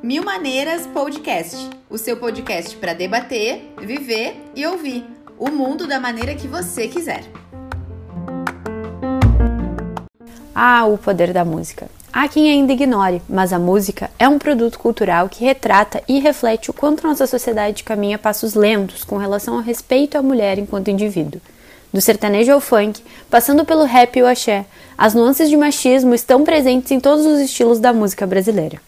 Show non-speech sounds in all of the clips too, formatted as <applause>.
Mil Maneiras Podcast, o seu podcast para debater, viver e ouvir o mundo da maneira que você quiser. Ah, o poder da música. Há quem ainda ignore, mas a música é um produto cultural que retrata e reflete o quanto nossa sociedade caminha passos lentos com relação ao respeito à mulher enquanto indivíduo. Do sertanejo ao funk, passando pelo rap e o axé, as nuances de machismo estão presentes em todos os estilos da música brasileira.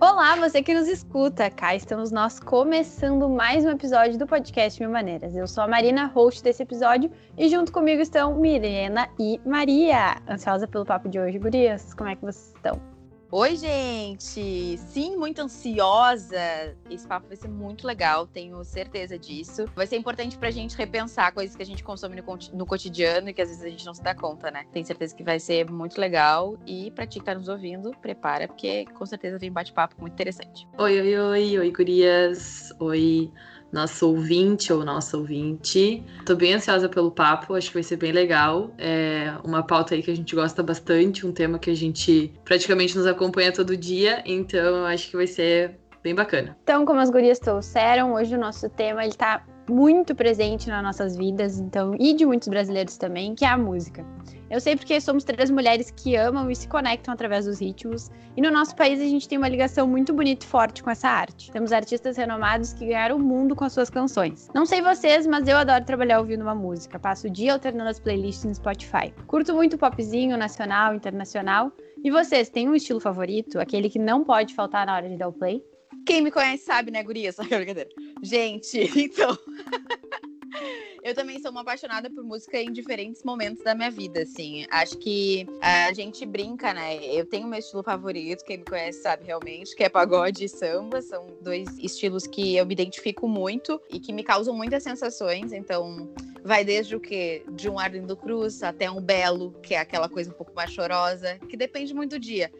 Olá, você que nos escuta. Cá estamos nós começando mais um episódio do podcast Mil Maneiras. Eu sou a Marina, host desse episódio, e junto comigo estão Mirena e Maria. Ansiosa pelo papo de hoje, gurias? Como é que vocês estão? Oi, gente! Sim, muito ansiosa. Esse papo vai ser muito legal, tenho certeza disso. Vai ser importante pra gente repensar coisas que a gente consome no, no cotidiano e que às vezes a gente não se dá conta, né? Tenho certeza que vai ser muito legal. E pra ti que tá nos ouvindo, prepara, porque com certeza vem bate-papo muito interessante. Oi, oi, oi, oi, gurias. Oi nosso ouvinte ou nossa ouvinte. Tô bem ansiosa pelo papo, acho que vai ser bem legal. É uma pauta aí que a gente gosta bastante, um tema que a gente praticamente nos acompanha todo dia, então acho que vai ser bem bacana. Então, como as gurias trouxeram, hoje o nosso tema ele tá muito presente nas nossas vidas, então, e de muitos brasileiros também, que é a música. Eu sei porque somos três mulheres que amam e se conectam através dos ritmos, e no nosso país a gente tem uma ligação muito bonita e forte com essa arte. Temos artistas renomados que ganharam o mundo com as suas canções. Não sei vocês, mas eu adoro trabalhar ouvindo uma música. Passo o dia alternando as playlists no Spotify. Curto muito popzinho, nacional, internacional. E vocês, têm um estilo favorito? Aquele que não pode faltar na hora de dar o play? Quem me conhece sabe, né, guria? <laughs> Só que brincadeira. Gente, <laughs> então. <laughs> eu também sou uma apaixonada por música em diferentes momentos da minha vida, assim. Acho que a gente brinca, né? Eu tenho meu estilo favorito, quem me conhece sabe realmente, que é pagode e samba. São dois estilos que eu me identifico muito e que me causam muitas sensações. Então, vai desde o que? De um Arlindo Cruz até um Belo, que é aquela coisa um pouco mais chorosa, que depende muito do dia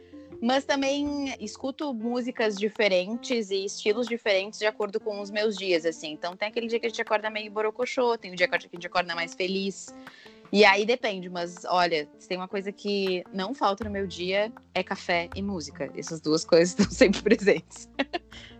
mas também escuto músicas diferentes e estilos diferentes de acordo com os meus dias, assim. Então tem aquele dia que a gente acorda meio borocochô, tem o dia que a gente acorda mais feliz. E aí depende, mas olha, se tem uma coisa que não falta no meu dia é café e música. Essas duas coisas <laughs> estão sempre presentes.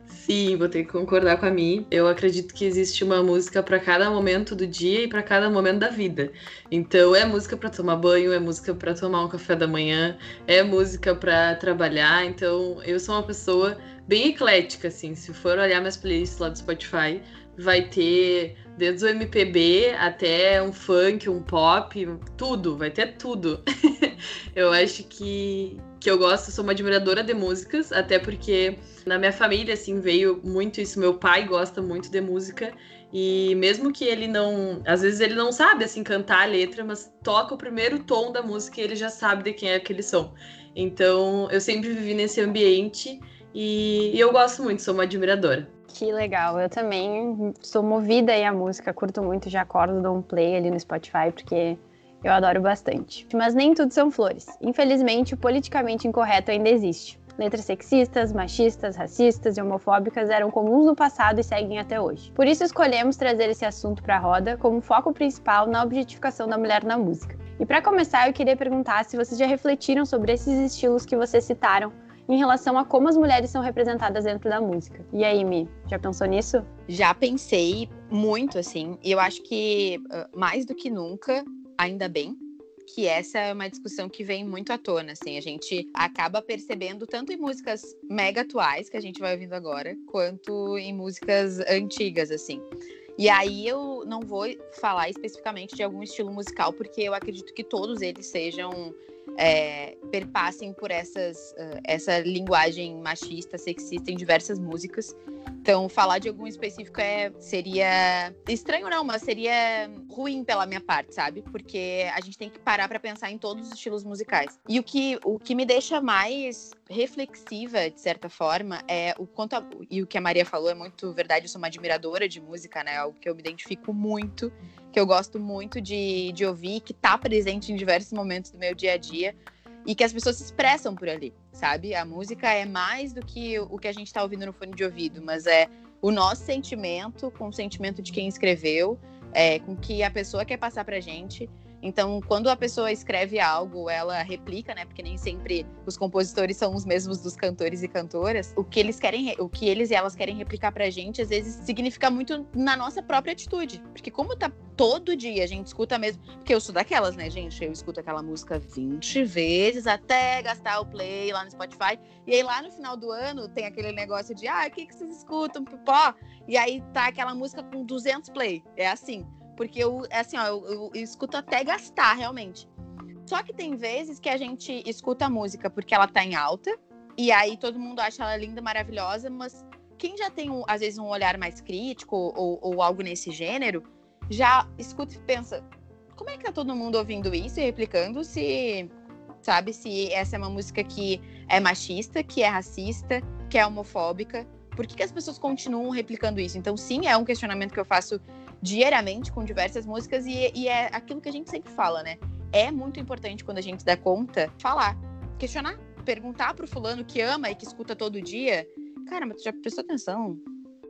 Sim, vou ter que concordar com a mim. Eu acredito que existe uma música para cada momento do dia e para cada momento da vida. Então é música para tomar banho, é música para tomar um café da manhã, é música para trabalhar. Então eu sou uma pessoa bem eclética assim. Se for olhar minhas playlists lá do Spotify, vai ter desde o MPB até um funk, um pop, tudo, vai ter tudo. <laughs> eu acho que, que eu gosto, sou uma admiradora de músicas, até porque na minha família, assim, veio muito isso. Meu pai gosta muito de música e mesmo que ele não, às vezes ele não sabe assim cantar a letra, mas toca o primeiro tom da música e ele já sabe de quem é aquele som. Então, eu sempre vivi nesse ambiente e, e eu gosto muito, sou uma admiradora. Que legal, eu também sou movida aí a música, curto muito, já acordo, dou um play ali no Spotify, porque eu adoro bastante. Mas nem tudo são flores. Infelizmente, o politicamente incorreto ainda existe. Letras sexistas, machistas, racistas e homofóbicas eram comuns no passado e seguem até hoje. Por isso escolhemos trazer esse assunto para a roda como foco principal na objetificação da mulher na música. E para começar, eu queria perguntar se vocês já refletiram sobre esses estilos que vocês citaram em relação a como as mulheres são representadas dentro da música. E aí, Mi, já pensou nisso? Já pensei muito, assim. E eu acho que mais do que nunca, ainda bem, que essa é uma discussão que vem muito à tona, assim, a gente acaba percebendo tanto em músicas mega atuais que a gente vai ouvindo agora, quanto em músicas antigas, assim. E aí eu não vou falar especificamente de algum estilo musical, porque eu acredito que todos eles sejam é, perpassem por essas, essa linguagem machista, sexista em diversas músicas. Então, falar de algum específico é, seria estranho, não, mas seria ruim pela minha parte, sabe? Porque a gente tem que parar para pensar em todos os estilos musicais. E o que, o que me deixa mais reflexiva, de certa forma, é o quanto. A, e o que a Maria falou é muito verdade, eu sou uma admiradora de música, né? Algo que eu me identifico muito que eu gosto muito de, de ouvir, que tá presente em diversos momentos do meu dia a dia e que as pessoas se expressam por ali, sabe? A música é mais do que o que a gente tá ouvindo no fone de ouvido, mas é o nosso sentimento com o sentimento de quem escreveu, é, com que a pessoa quer passar pra gente. Então, quando a pessoa escreve algo, ela replica, né? Porque nem sempre os compositores são os mesmos dos cantores e cantoras. O que eles querem, o que eles e elas querem replicar pra gente, às vezes significa muito na nossa própria atitude. Porque como tá todo dia, a gente escuta mesmo. Porque eu sou daquelas, né, gente? Eu escuto aquela música 20 vezes até gastar o play lá no Spotify. E aí lá no final do ano tem aquele negócio de, ah, o que, que vocês escutam, pipó? E aí tá aquela música com 200 play. É assim. Porque eu, é assim, ó, eu, eu, escuto até gastar, realmente. Só que tem vezes que a gente escuta a música porque ela tá em alta, e aí todo mundo acha ela linda, maravilhosa, mas quem já tem, às vezes, um olhar mais crítico ou, ou algo nesse gênero, já escuta e pensa: como é que tá todo mundo ouvindo isso e replicando se, sabe, se essa é uma música que é machista, que é racista, que é homofóbica? Por que, que as pessoas continuam replicando isso? Então, sim, é um questionamento que eu faço diariamente com diversas músicas e, e é aquilo que a gente sempre fala, né? É muito importante quando a gente dá conta falar, questionar, perguntar pro fulano que ama e que escuta todo dia. Cara, mas tu já prestou atenção?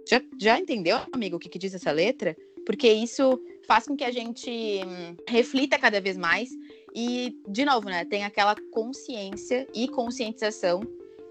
Já, já entendeu, amigo, o que, que diz essa letra? Porque isso faz com que a gente hum, reflita cada vez mais e, de novo, né, tem aquela consciência e conscientização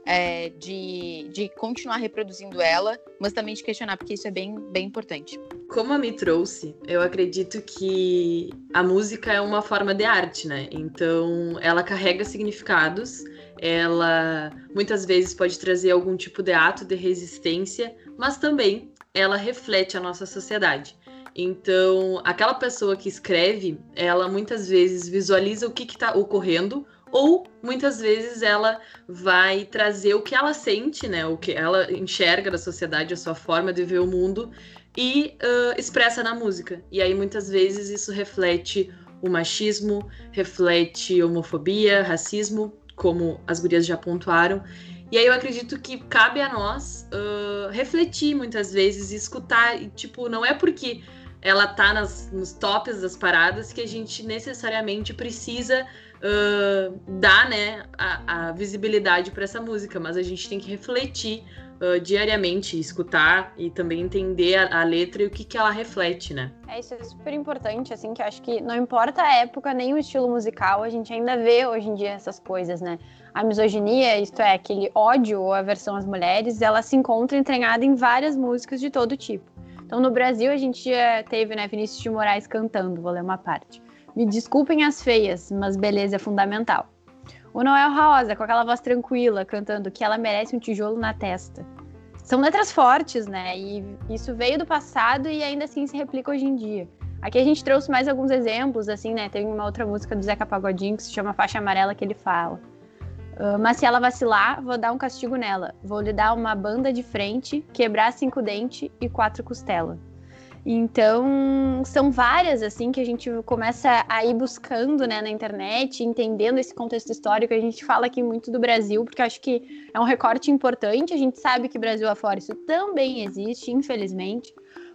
é, de, de continuar reproduzindo ela, mas também de questionar, porque isso é bem, bem importante. Como a me trouxe, eu acredito que a música é uma forma de arte, né? Então, ela carrega significados, ela muitas vezes pode trazer algum tipo de ato de resistência, mas também ela reflete a nossa sociedade. Então, aquela pessoa que escreve, ela muitas vezes visualiza o que está ocorrendo ou muitas vezes ela vai trazer o que ela sente, né, o que ela enxerga da sociedade, a sua forma de ver o mundo e uh, expressa na música. E aí muitas vezes isso reflete o machismo, reflete homofobia, racismo, como as gurias já pontuaram. E aí eu acredito que cabe a nós uh, refletir muitas vezes, escutar, e tipo, não é porque ela tá nas, nos tops das paradas que a gente necessariamente precisa uh, dar né, a, a visibilidade para essa música, mas a gente tem que refletir uh, diariamente, escutar e também entender a, a, letra e o que, que ela reflete, né? É, isso é super importante, assim, que eu acho que não importa a época nem o estilo musical, a gente ainda vê hoje em dia essas coisas, né? A misoginia, isto é, aquele ódio ou aversão às mulheres, ela se encontra entranhada em várias músicas de todo tipo. Então, no Brasil, a gente já teve, né, Vinícius de Moraes cantando, vou ler uma parte. Me desculpem as feias, mas beleza é fundamental. O Noel Rosa, com aquela voz tranquila, cantando que ela merece um tijolo na testa. São letras fortes, né? E isso veio do passado e ainda assim se replica hoje em dia. Aqui a gente trouxe mais alguns exemplos, assim, né? Tem uma outra música do Zeca Pagodinho que se chama Faixa Amarela que ele fala. Uh, mas se ela vacilar, vou dar um castigo nela. Vou lhe dar uma banda de frente, quebrar cinco dentes e quatro costelas. Então, são várias, assim, que a gente começa a ir buscando, né, na internet, entendendo esse contexto histórico. A gente fala aqui muito do Brasil, porque acho que é um recorte importante. A gente sabe que Brasil afora isso também existe, infelizmente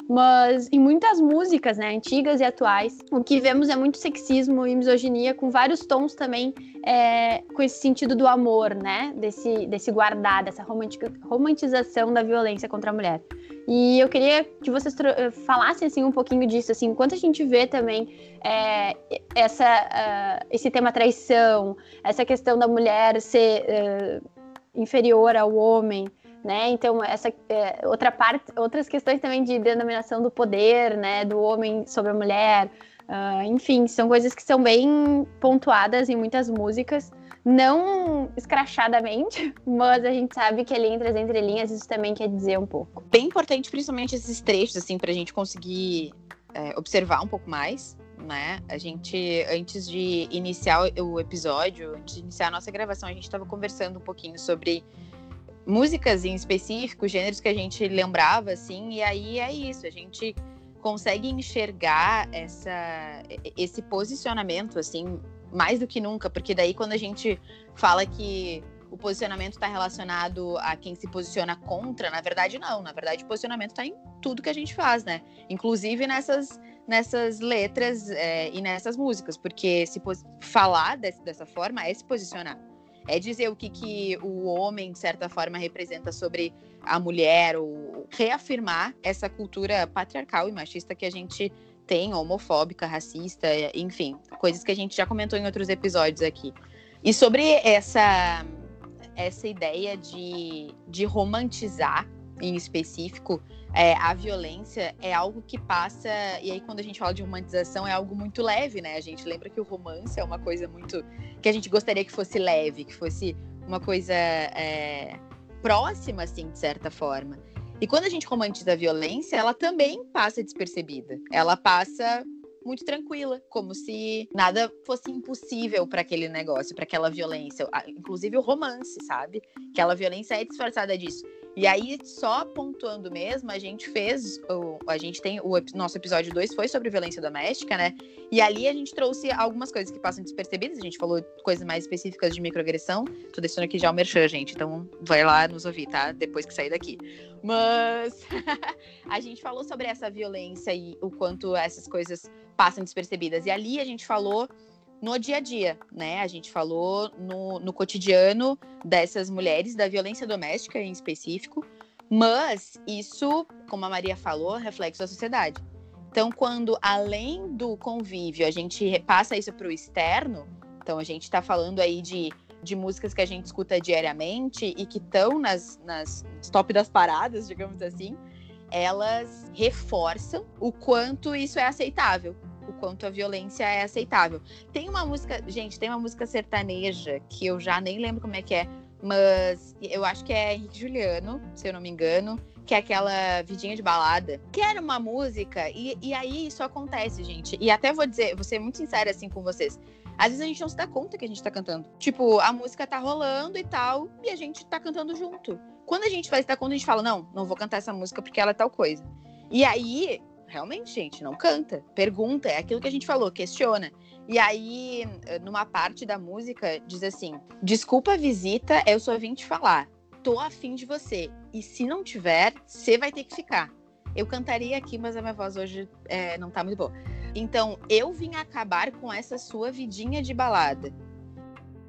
mas em muitas músicas, né, antigas e atuais, o que vemos é muito sexismo e misoginia, com vários tons também, é, com esse sentido do amor, né, desse, desse guardar, dessa romantização da violência contra a mulher. E eu queria que vocês eh, falassem assim um pouquinho disso, assim, enquanto a gente vê também é, essa, uh, esse tema traição, essa questão da mulher ser uh, inferior ao homem, né? Então essa é, outra parte, outras questões também de denominação do poder, né, do homem sobre a mulher, uh, enfim, são coisas que são bem pontuadas em muitas músicas, não escrachadamente, <laughs> mas a gente sabe que ali entre as entrelinhas isso também quer dizer um pouco. Bem importante, principalmente esses trechos, assim, para a gente conseguir é, observar um pouco mais. Né? A gente, antes de iniciar o episódio, antes de iniciar a nossa gravação, a gente estava conversando um pouquinho sobre músicas em específico, gêneros que a gente lembrava, assim, e aí é isso, a gente consegue enxergar essa, esse posicionamento, assim, mais do que nunca, porque daí quando a gente fala que o posicionamento está relacionado a quem se posiciona contra, na verdade não, na verdade o posicionamento está em tudo que a gente faz, né? Inclusive nessas, nessas letras é, e nessas músicas, porque se falar desse, dessa forma é se posicionar é dizer o que, que o homem, de certa forma, representa sobre a mulher, ou reafirmar essa cultura patriarcal e machista que a gente tem, homofóbica, racista, enfim, coisas que a gente já comentou em outros episódios aqui. E sobre essa, essa ideia de, de romantizar, em específico, é, a violência é algo que passa. E aí, quando a gente fala de romantização, é algo muito leve, né? A gente lembra que o romance é uma coisa muito. que a gente gostaria que fosse leve, que fosse uma coisa é, próxima, assim, de certa forma. E quando a gente romantiza a violência, ela também passa despercebida. Ela passa muito tranquila, como se nada fosse impossível para aquele negócio, para aquela violência, inclusive o romance, sabe? Aquela violência é disfarçada disso. E aí, só pontuando mesmo, a gente fez. O, a gente tem. O nosso episódio 2 foi sobre violência doméstica, né? E ali a gente trouxe algumas coisas que passam despercebidas. A gente falou coisas mais específicas de microagressão. Tô deixando aqui já o merchan, gente. Então vai lá nos ouvir, tá? Depois que sair daqui. Mas <laughs> a gente falou sobre essa violência e o quanto essas coisas passam despercebidas. E ali a gente falou no dia a dia, né? A gente falou no, no cotidiano dessas mulheres, da violência doméstica em específico, mas isso, como a Maria falou, reflexo da sociedade. Então, quando além do convívio a gente repassa isso para o externo, então a gente está falando aí de, de músicas que a gente escuta diariamente e que estão nas, nas top das paradas, digamos assim, elas reforçam o quanto isso é aceitável o quanto a violência é aceitável. Tem uma música, gente, tem uma música sertaneja que eu já nem lembro como é que é, mas eu acho que é Henrique Juliano, se eu não me engano, que é aquela vidinha de balada, que era uma música, e, e aí isso acontece, gente. E até vou dizer, vou ser muito sincera assim com vocês. Às vezes a gente não se dá conta que a gente tá cantando. Tipo, a música tá rolando e tal, e a gente tá cantando junto. Quando a gente vai se dar conta, a gente fala: não, não vou cantar essa música porque ela é tal coisa. E aí, realmente, gente, não canta. Pergunta, é aquilo que a gente falou, questiona. E aí, numa parte da música, diz assim: Desculpa a visita, eu só vim te falar. Tô afim de você. E se não tiver, você vai ter que ficar. Eu cantaria aqui, mas a minha voz hoje é, não tá muito boa. Então, eu vim acabar com essa sua vidinha de balada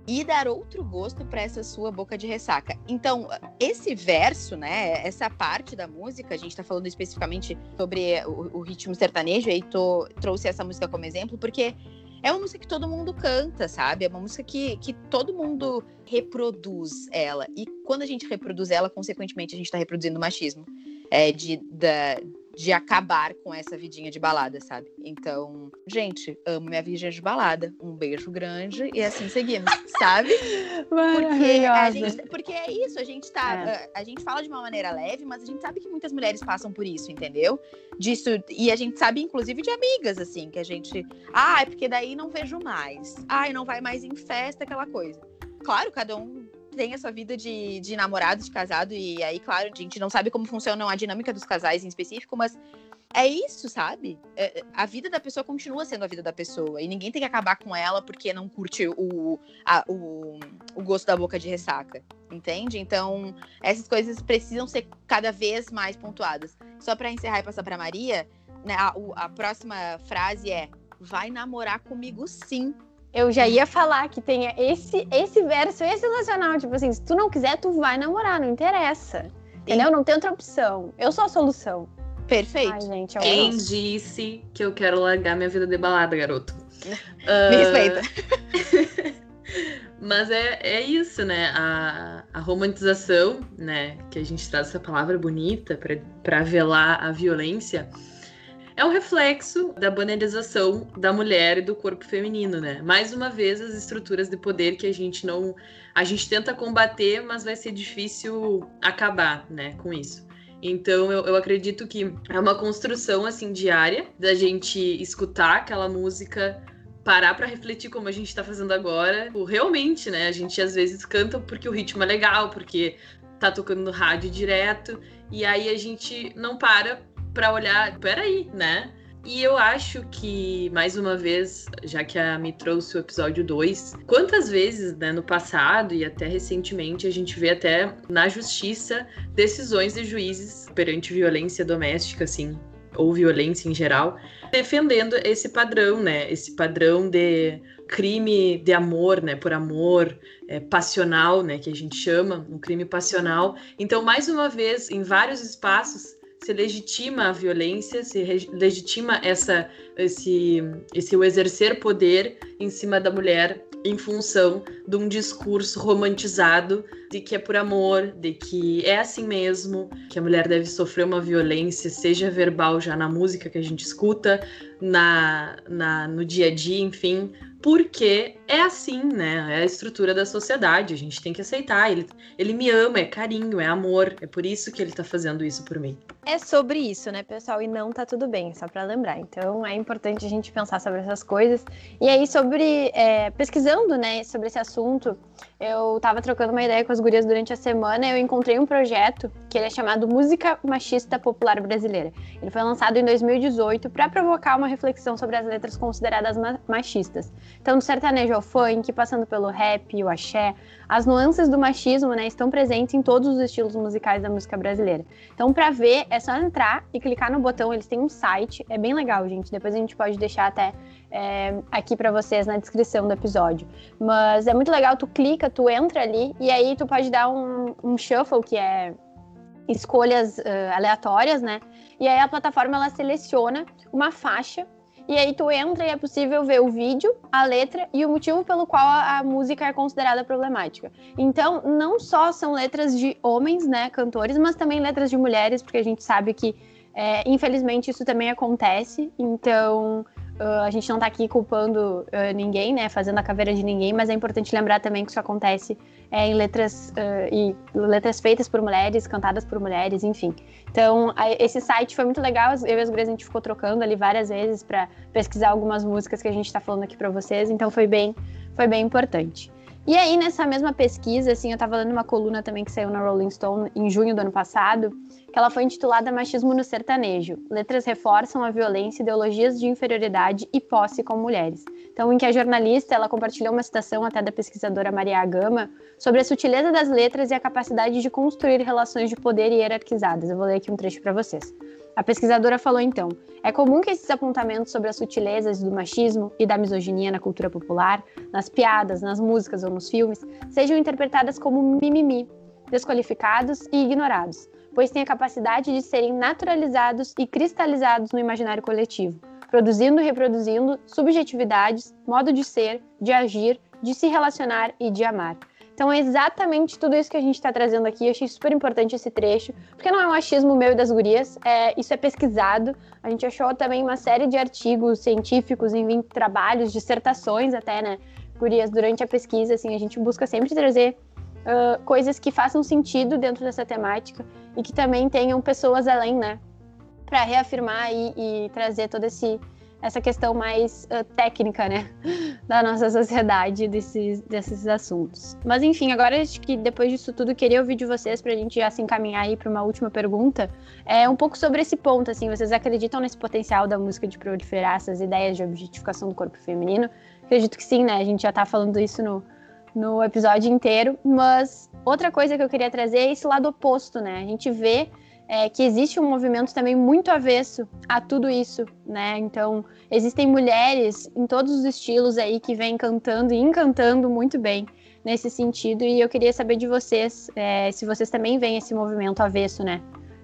e dar outro gosto para essa sua boca de ressaca. Então, esse verso, né, essa parte da música, a gente está falando especificamente sobre o, o ritmo sertanejo, e tô, trouxe essa música como exemplo, porque é uma música que todo mundo canta, sabe? É uma música que, que todo mundo reproduz ela. E quando a gente reproduz ela, consequentemente, a gente está reproduzindo o machismo. É, de, da, de acabar com essa vidinha de balada, sabe? Então, gente, amo minha vidinha de balada. Um beijo grande e assim seguimos, sabe? Porque, a gente, porque é isso, a gente tá. É. A, a, gente fala de uma maneira leve, mas a gente sabe que muitas mulheres passam por isso, entendeu? Disso. E a gente sabe, inclusive, de amigas, assim, que a gente. Ah, é porque daí não vejo mais. Ai, não vai mais em festa, aquela coisa. Claro, cada um tem essa vida de, de namorado, de casado, e aí, claro, a gente não sabe como funciona a dinâmica dos casais em específico, mas é isso, sabe? É, é, a vida da pessoa continua sendo a vida da pessoa. E ninguém tem que acabar com ela porque não curte o, a, o, o gosto da boca de ressaca. Entende? Então, essas coisas precisam ser cada vez mais pontuadas. Só para encerrar e passar para Maria, né, a, a próxima frase é: vai namorar comigo sim eu já ia falar que tenha esse, esse verso excepcional. Tipo assim, se tu não quiser, tu vai namorar, não interessa. Entendeu? Não tem outra opção. Eu sou a solução. Perfeito. Ai, gente, é Quem nosso. disse que eu quero largar minha vida de balada, garoto? <laughs> Me respeita. Ah, <laughs> mas é, é isso, né? A, a romantização, né? Que a gente traz essa palavra bonita para velar a violência é um reflexo da banalização da mulher e do corpo feminino, né? Mais uma vez, as estruturas de poder que a gente não. A gente tenta combater, mas vai ser difícil acabar, né, com isso. Então, eu, eu acredito que é uma construção, assim, diária, da gente escutar aquela música parar para refletir como a gente está fazendo agora. Realmente, né? A gente às vezes canta porque o ritmo é legal, porque tá tocando no rádio direto, e aí a gente não para para olhar, peraí, né? E eu acho que, mais uma vez, já que a me trouxe o episódio 2, quantas vezes, né, no passado e até recentemente, a gente vê até na justiça decisões de juízes perante violência doméstica, assim, ou violência em geral, defendendo esse padrão, né? Esse padrão de crime de amor, né? Por amor, é, passional, né? Que a gente chama, um crime passional. Então, mais uma vez, em vários espaços, se legitima a violência, se legitima essa, esse, esse o exercer poder em cima da mulher em função de um discurso romantizado de que é por amor, de que é assim mesmo, que a mulher deve sofrer uma violência, seja verbal já na música que a gente escuta, na, na no dia a dia, enfim, porque é assim, né? É a estrutura da sociedade, a gente tem que aceitar. Ele, ele me ama, é carinho, é amor, é por isso que ele tá fazendo isso por mim. É sobre isso, né, pessoal? E não tá tudo bem, só para lembrar. Então é importante a gente pensar sobre essas coisas. E aí, sobre. É, pesquisando, né, sobre esse assunto, eu tava trocando uma ideia com as gurias durante a semana eu encontrei um projeto que ele é chamado Música Machista Popular Brasileira. Ele foi lançado em 2018 para provocar uma reflexão sobre as letras consideradas machistas. Então, do sertanejo ao funk, passando pelo rap, o axé, as nuances do machismo né, estão presentes em todos os estilos musicais da música brasileira. Então, para ver, é só entrar e clicar no botão. Eles têm um site, é bem legal, gente. Depois a gente pode deixar até é, aqui para vocês na descrição do episódio. Mas é muito legal, tu clica, tu entra ali e aí tu pode dar um, um shuffle, que é escolhas uh, aleatórias, né? E aí a plataforma ela seleciona uma faixa e aí tu entra e é possível ver o vídeo, a letra e o motivo pelo qual a, a, música é considerada problemática. Então, não só são letras de homens, né, cantores, mas também letras de mulheres, porque a gente sabe que, é, infelizmente, isso também acontece. Então, Uh, a gente não está aqui culpando uh, ninguém, né, fazendo a caveira de ninguém, mas é importante lembrar também que isso acontece é, em letras uh, e letras feitas por mulheres, cantadas por mulheres, enfim. Então, a, esse site foi muito legal. Eu e as gurias a gente ficou trocando ali várias vezes para pesquisar algumas músicas que a gente está falando aqui para vocês. Então, foi bem, foi bem importante. E aí, nessa mesma pesquisa, assim, eu estava lendo uma coluna também que saiu na Rolling Stone em junho do ano passado, que ela foi intitulada Machismo no Sertanejo. Letras reforçam a violência, ideologias de inferioridade e posse com mulheres. Então, em que a jornalista, ela compartilhou uma citação até da pesquisadora Maria Gama sobre a sutileza das letras e a capacidade de construir relações de poder hierarquizadas. Eu vou ler aqui um trecho para vocês. A pesquisadora falou então: é comum que esses apontamentos sobre as sutilezas do machismo e da misoginia na cultura popular, nas piadas, nas músicas ou nos filmes, sejam interpretadas como mimimi, desqualificados e ignorados, pois têm a capacidade de serem naturalizados e cristalizados no imaginário coletivo, produzindo e reproduzindo subjetividades, modo de ser, de agir, de se relacionar e de amar. Então é exatamente tudo isso que a gente está trazendo aqui. Eu achei super importante esse trecho, porque não é um achismo meu e das gurias, é, isso é pesquisado. A gente achou também uma série de artigos científicos, enfim, trabalhos, dissertações até, né, gurias, durante a pesquisa, assim, a gente busca sempre trazer uh, coisas que façam sentido dentro dessa temática e que também tenham pessoas além, né, para reafirmar e, e trazer todo esse essa questão mais uh, técnica, né, <laughs> da nossa sociedade desses, desses assuntos. Mas enfim, agora acho que depois disso tudo queria ouvir de vocês para a gente já se encaminhar aí para uma última pergunta, é um pouco sobre esse ponto, assim, vocês acreditam nesse potencial da música de proliferar essas ideias de objetificação do corpo feminino? Acredito que sim, né? A gente já está falando isso no, no episódio inteiro, mas outra coisa que eu queria trazer é esse lado oposto, né? A gente vê é, que existe um movimento também muito avesso a tudo isso, né? Então, existem mulheres em todos os estilos aí que vêm cantando e encantando muito bem nesse sentido. E eu queria saber de vocês é, se vocês também veem esse movimento avesso, né?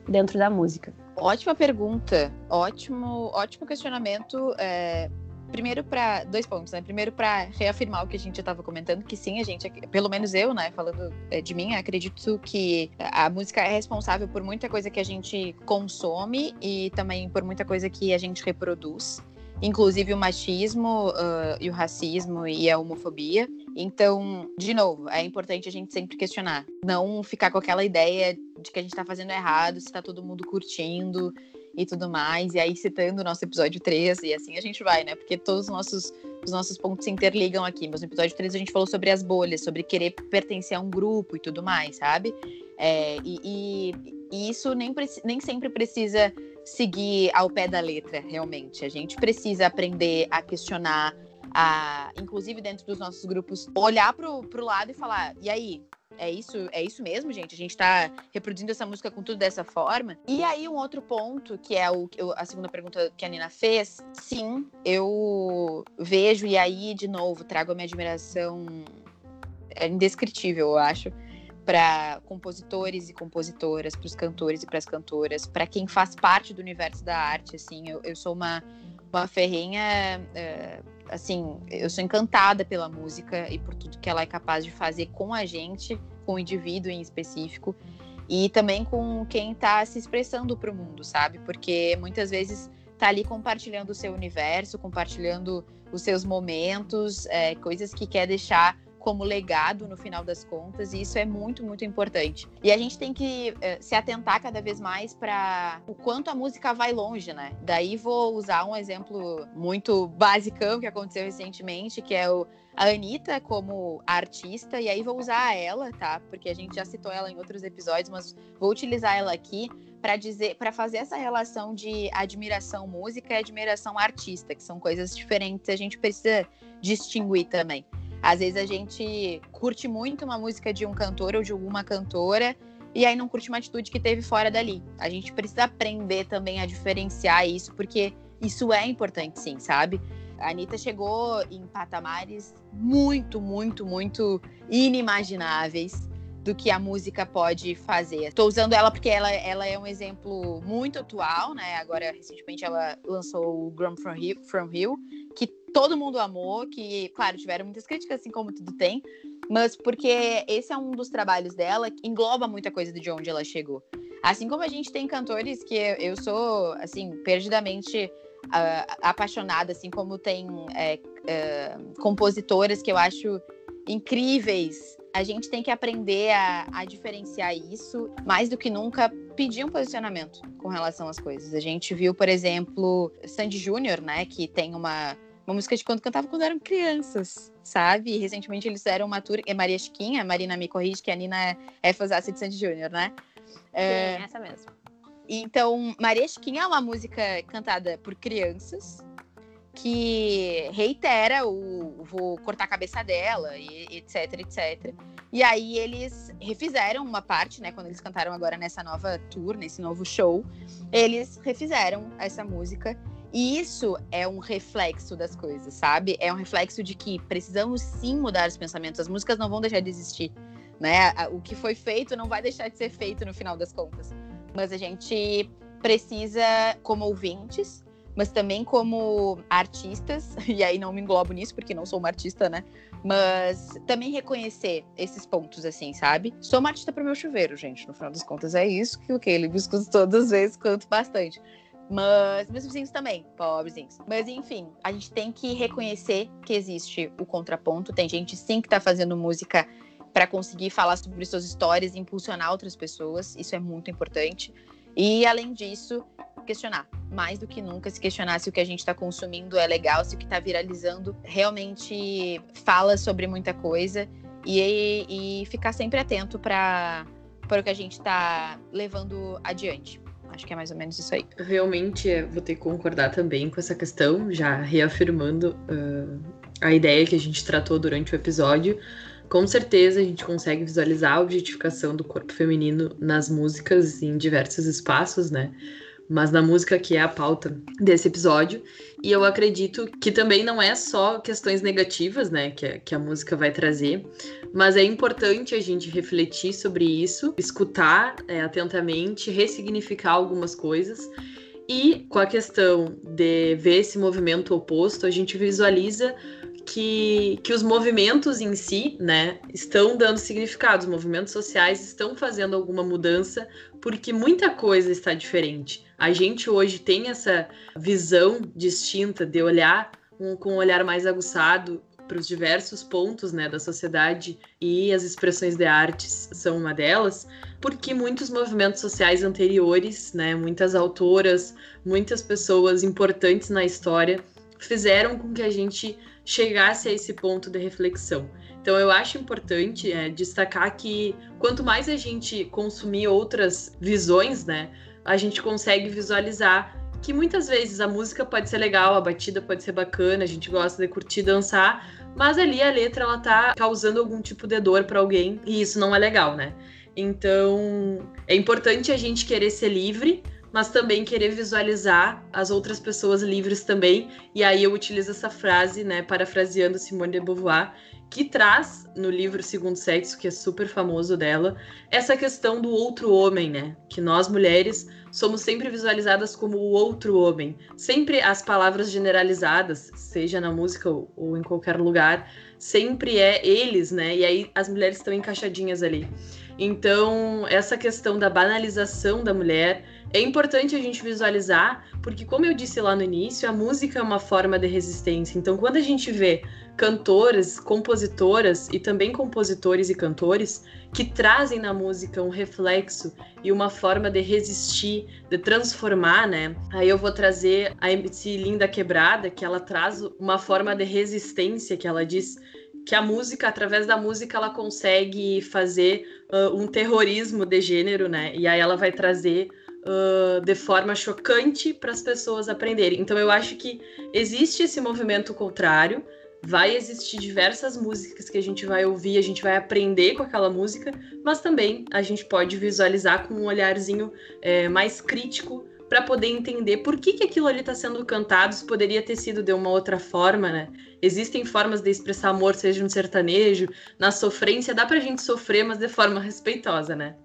Dentro da música. Ótima pergunta, ótimo, ótimo questionamento. É, primeiro para dois pontos, né? Primeiro para reafirmar o que a gente estava comentando, que sim, a gente, pelo menos eu, né, falando é, de mim, acredito que a música é responsável por muita coisa que a gente consome e também por muita coisa que a gente reproduz inclusive o machismo uh, e o racismo e a homofobia. Então, de novo, é importante a gente sempre questionar, não ficar com aquela ideia de que a gente está fazendo errado, se está todo mundo curtindo e tudo mais. E aí, citando o nosso episódio 3, e assim a gente vai, né? Porque todos os nossos, os nossos pontos se interligam aqui. Mas no episódio 3 a gente falou sobre as bolhas, sobre querer pertencer a um grupo e tudo mais, sabe? É, e, e, e, isso nem, nem sempre precisa seguir ao pé da letra, realmente. A gente precisa aprender a questionar, a, inclusive dentro dos nossos grupos, olhar pro, pro lado e falar: e aí, é isso, é isso mesmo, gente. A gente tá reproduzindo essa música com tudo dessa forma. E aí, um outro ponto, que é o, a segunda pergunta que a Nina fez, sim, eu vejo, e aí, de novo, trago a minha admiração é indescritível, eu acho, para compositores e compositoras, para os cantores e para as cantoras, para quem faz parte do universo da arte. Assim, eu, eu sou uma, uma ferrenha, uh, assim, eu sou encantada pela música e por tudo que ela é capaz de fazer com a gente, com o indivíduo em específico e também com quem está se expressando para o mundo, sabe? Porque muitas vezes tá ali compartilhando o seu universo, compartilhando os seus momentos, é, coisas que quer deixar como legado no final das contas, e isso é muito, muito importante. E a gente tem que uh, se atentar cada vez mais para o quanto a música vai longe, né? Daí vou usar um exemplo muito basicão que aconteceu recentemente, que é o a Anitta como artista, e aí vou usar ela, tá? Porque a gente já citou ela em outros episódios, mas vou utilizar ela aqui para dizer, para fazer essa relação de admiração música e admiração artista, que são coisas diferentes, a gente precisa distinguir também. Às vezes a gente curte muito uma música de um cantor ou de alguma cantora e aí não curte uma atitude que teve fora dali. A gente precisa aprender também a diferenciar isso, porque isso é importante sim, sabe? A Anitta chegou em patamares muito, muito, muito inimagináveis do que a música pode fazer. Estou usando ela porque ela, ela é um exemplo muito atual, né? Agora, recentemente, ela lançou o Gram From Hill, From Hill que todo mundo amou, que, claro, tiveram muitas críticas, assim como tudo tem, mas porque esse é um dos trabalhos dela que engloba muita coisa de onde ela chegou. Assim como a gente tem cantores que eu sou, assim, perdidamente uh, apaixonada, assim como tem uh, compositoras que eu acho incríveis. A gente tem que aprender a, a, diferenciar isso, mais do que nunca, pedir um posicionamento com relação às coisas. A gente viu, por exemplo, Sandy Júnior, né, que tem uma uma música de quando cantava quando eram crianças, sabe? E recentemente eles fizeram uma tour, é Maria Chiquinha, Marina me corrige, que a Nina é, é fãzaça de Sandy Júnior, né? É, Sim, essa mesmo. Então, Maria Chiquinha é uma música cantada por crianças que reitera o vou cortar a cabeça dela, e etc, etc. E aí eles refizeram uma parte, né? Quando eles cantaram agora nessa nova tour, nesse novo show, eles refizeram essa música e isso é um reflexo das coisas, sabe? É um reflexo de que precisamos sim mudar os pensamentos. As músicas não vão deixar de existir, né? O que foi feito não vai deixar de ser feito no final das contas. Mas a gente precisa, como ouvintes, mas também como artistas, <laughs> e aí não me englobo nisso porque não sou uma artista, né? Mas também reconhecer esses pontos, assim, sabe? Sou uma artista pro meu chuveiro, gente. No final das contas é isso que o ele busca todas as vezes, canto bastante. Mas meus vizinhos também, pobrezinhos. Mas enfim, a gente tem que reconhecer que existe o contraponto. Tem gente sim que tá fazendo música para conseguir falar sobre suas histórias e impulsionar outras pessoas. Isso é muito importante. E além disso, questionar. Mais do que nunca, se questionar se o que a gente está consumindo é legal, se o que está viralizando realmente fala sobre muita coisa. E, e ficar sempre atento para o que a gente está levando adiante. Acho que é mais ou menos isso aí. Realmente, é, vou ter que concordar também com essa questão, já reafirmando uh, a ideia que a gente tratou durante o episódio. Com certeza a gente consegue visualizar a objetificação do corpo feminino nas músicas em diversos espaços, né? Mas na música que é a pauta desse episódio. E eu acredito que também não é só questões negativas, né, que, a, que a música vai trazer, mas é importante a gente refletir sobre isso, escutar é, atentamente, ressignificar algumas coisas. E com a questão de ver esse movimento oposto, a gente visualiza que, que os movimentos em si, né, estão dando significado, os movimentos sociais estão fazendo alguma mudança, porque muita coisa está diferente. A gente hoje tem essa visão distinta de olhar um, com um olhar mais aguçado para os diversos pontos né, da sociedade e as expressões de artes são uma delas, porque muitos movimentos sociais anteriores, né, muitas autoras, muitas pessoas importantes na história fizeram com que a gente chegasse a esse ponto de reflexão. Então eu acho importante é, destacar que quanto mais a gente consumir outras visões, né, a gente consegue visualizar que muitas vezes a música pode ser legal, a batida pode ser bacana, a gente gosta de curtir dançar, mas ali a letra ela tá causando algum tipo de dor para alguém e isso não é legal, né? Então, é importante a gente querer ser livre, mas também querer visualizar as outras pessoas livres também. E aí eu utilizo essa frase, né, parafraseando Simone de Beauvoir, que traz no livro Segundo Sexo, que é super famoso dela, essa questão do outro homem, né? Que nós mulheres somos sempre visualizadas como o outro homem. Sempre as palavras generalizadas, seja na música ou, em qualquer lugar, sempre é eles, né? E aí as mulheres estão encaixadinhas ali. Então, essa questão da banalização da mulher é importante a gente visualizar, porque, como eu disse lá no início, a música é uma forma de resistência. Então, quando a gente vê cantoras, compositoras e também compositores e cantores que trazem na música um reflexo e uma forma de resistir, de transformar, né? Aí eu vou trazer a MC Linda Quebrada, que ela traz uma forma de resistência, que ela diz que a música, através da música, ela consegue fazer uh, um terrorismo de gênero, né? E aí ela vai trazer de forma chocante para as pessoas aprenderem. Então eu acho que existe esse movimento contrário. Vai existir diversas músicas que a gente vai ouvir, a gente vai aprender com aquela música, mas também a gente pode visualizar com um olharzinho é, mais crítico para poder entender por que, que aquilo ali está sendo cantado, se poderia ter sido de uma outra forma, né? Existem formas de expressar amor, seja no sertanejo, na sofrência, dá pra gente sofrer, mas de forma respeitosa, né?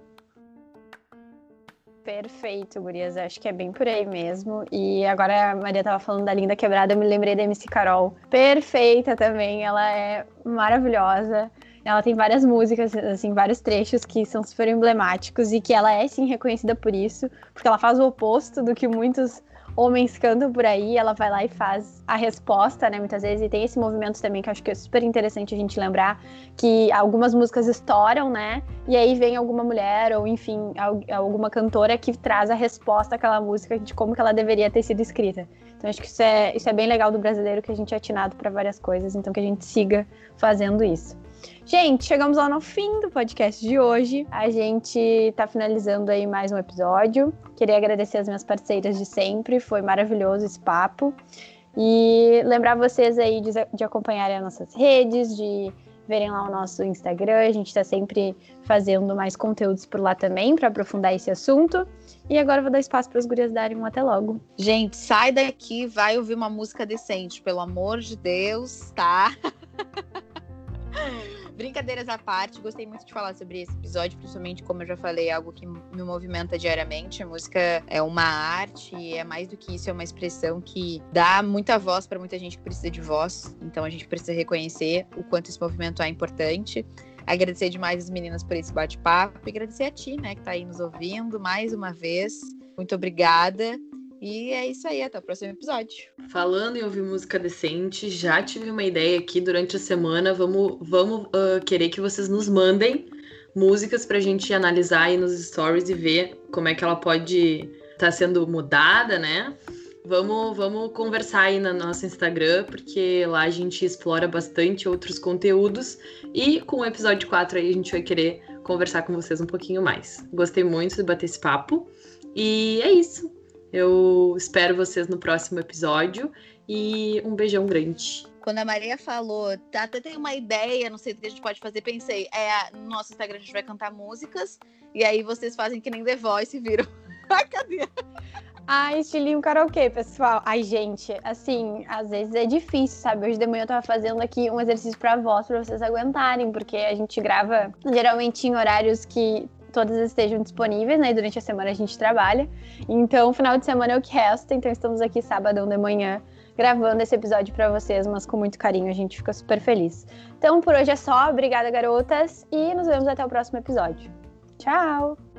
Perfeito, Gurias. Acho que é bem por aí mesmo. E agora a Maria tava falando da Linda Quebrada, eu me lembrei da MC Carol. Perfeita também, ela é maravilhosa. Ela tem várias músicas, assim, vários trechos que são super emblemáticos e que ela é, sim, reconhecida por isso, porque ela faz o oposto do que muitos homens cantam por aí, ela vai lá e faz a resposta, né, muitas vezes, e tem esse movimento também que eu acho que é super interessante a gente lembrar, que algumas músicas estouram, né, e aí vem alguma mulher, ou enfim, alguma cantora que traz a resposta àquela música de como que ela deveria ter sido escrita. Então acho que isso é, isso é bem legal do brasileiro, que a gente é atinado para várias coisas, então que a gente siga fazendo isso. Gente, chegamos no fim do podcast de hoje. A gente está finalizando aí mais um episódio. Queria agradecer as minhas parceiras de sempre, foi maravilhoso esse papo. E lembrar vocês aí de, de acompanharem as nossas redes, de verem lá o nosso Instagram. A gente está sempre fazendo mais conteúdos por lá também para aprofundar esse assunto. E agora vou dar espaço para as gurias darem um até logo. Gente, sai daqui, vai ouvir uma música decente, pelo amor de Deus, tá? <laughs> Brincadeiras à parte, gostei muito de falar sobre esse episódio, principalmente como eu já falei, algo que me movimenta diariamente. A música é uma arte, é mais do que isso, é uma expressão que dá muita voz para muita gente que precisa de voz. Então a gente precisa reconhecer o quanto esse movimento é importante. Agradecer demais as meninas por esse bate-papo e agradecer a ti, né, que está aí nos ouvindo mais uma vez. Muito obrigada. E é isso aí, até o próximo episódio. Falando em ouvir música decente, já tive uma ideia aqui durante a semana. Vamos, vamos uh, querer que vocês nos mandem músicas pra gente analisar aí nos stories e ver como é que ela pode estar tá sendo mudada, né? Vamos, vamos conversar aí no nosso Instagram, porque lá a gente explora bastante outros conteúdos. E com o episódio 4 aí a gente vai querer conversar com vocês um pouquinho mais. Gostei muito de bater esse papo. E é isso. Eu espero vocês no próximo episódio e um beijão grande. Quando a Maria falou, tá, até tem uma ideia, não sei o que a gente pode fazer, pensei, é, no nosso Instagram a gente vai cantar músicas, e aí vocês fazem que nem The Voice e viram. <laughs> Ai, cadê? Ah, estilinho karaokê, pessoal. Ai, gente, assim, às vezes é difícil, sabe? Hoje de manhã eu tava fazendo aqui um exercício pra voz, pra vocês aguentarem, porque a gente grava geralmente em horários que todas estejam disponíveis, né? Durante a semana a gente trabalha. Então, final de semana é o que resta. Então, estamos aqui sábado de manhã gravando esse episódio para vocês, mas com muito carinho. A gente fica super feliz. Então, por hoje é só. Obrigada, garotas. E nos vemos até o próximo episódio. Tchau!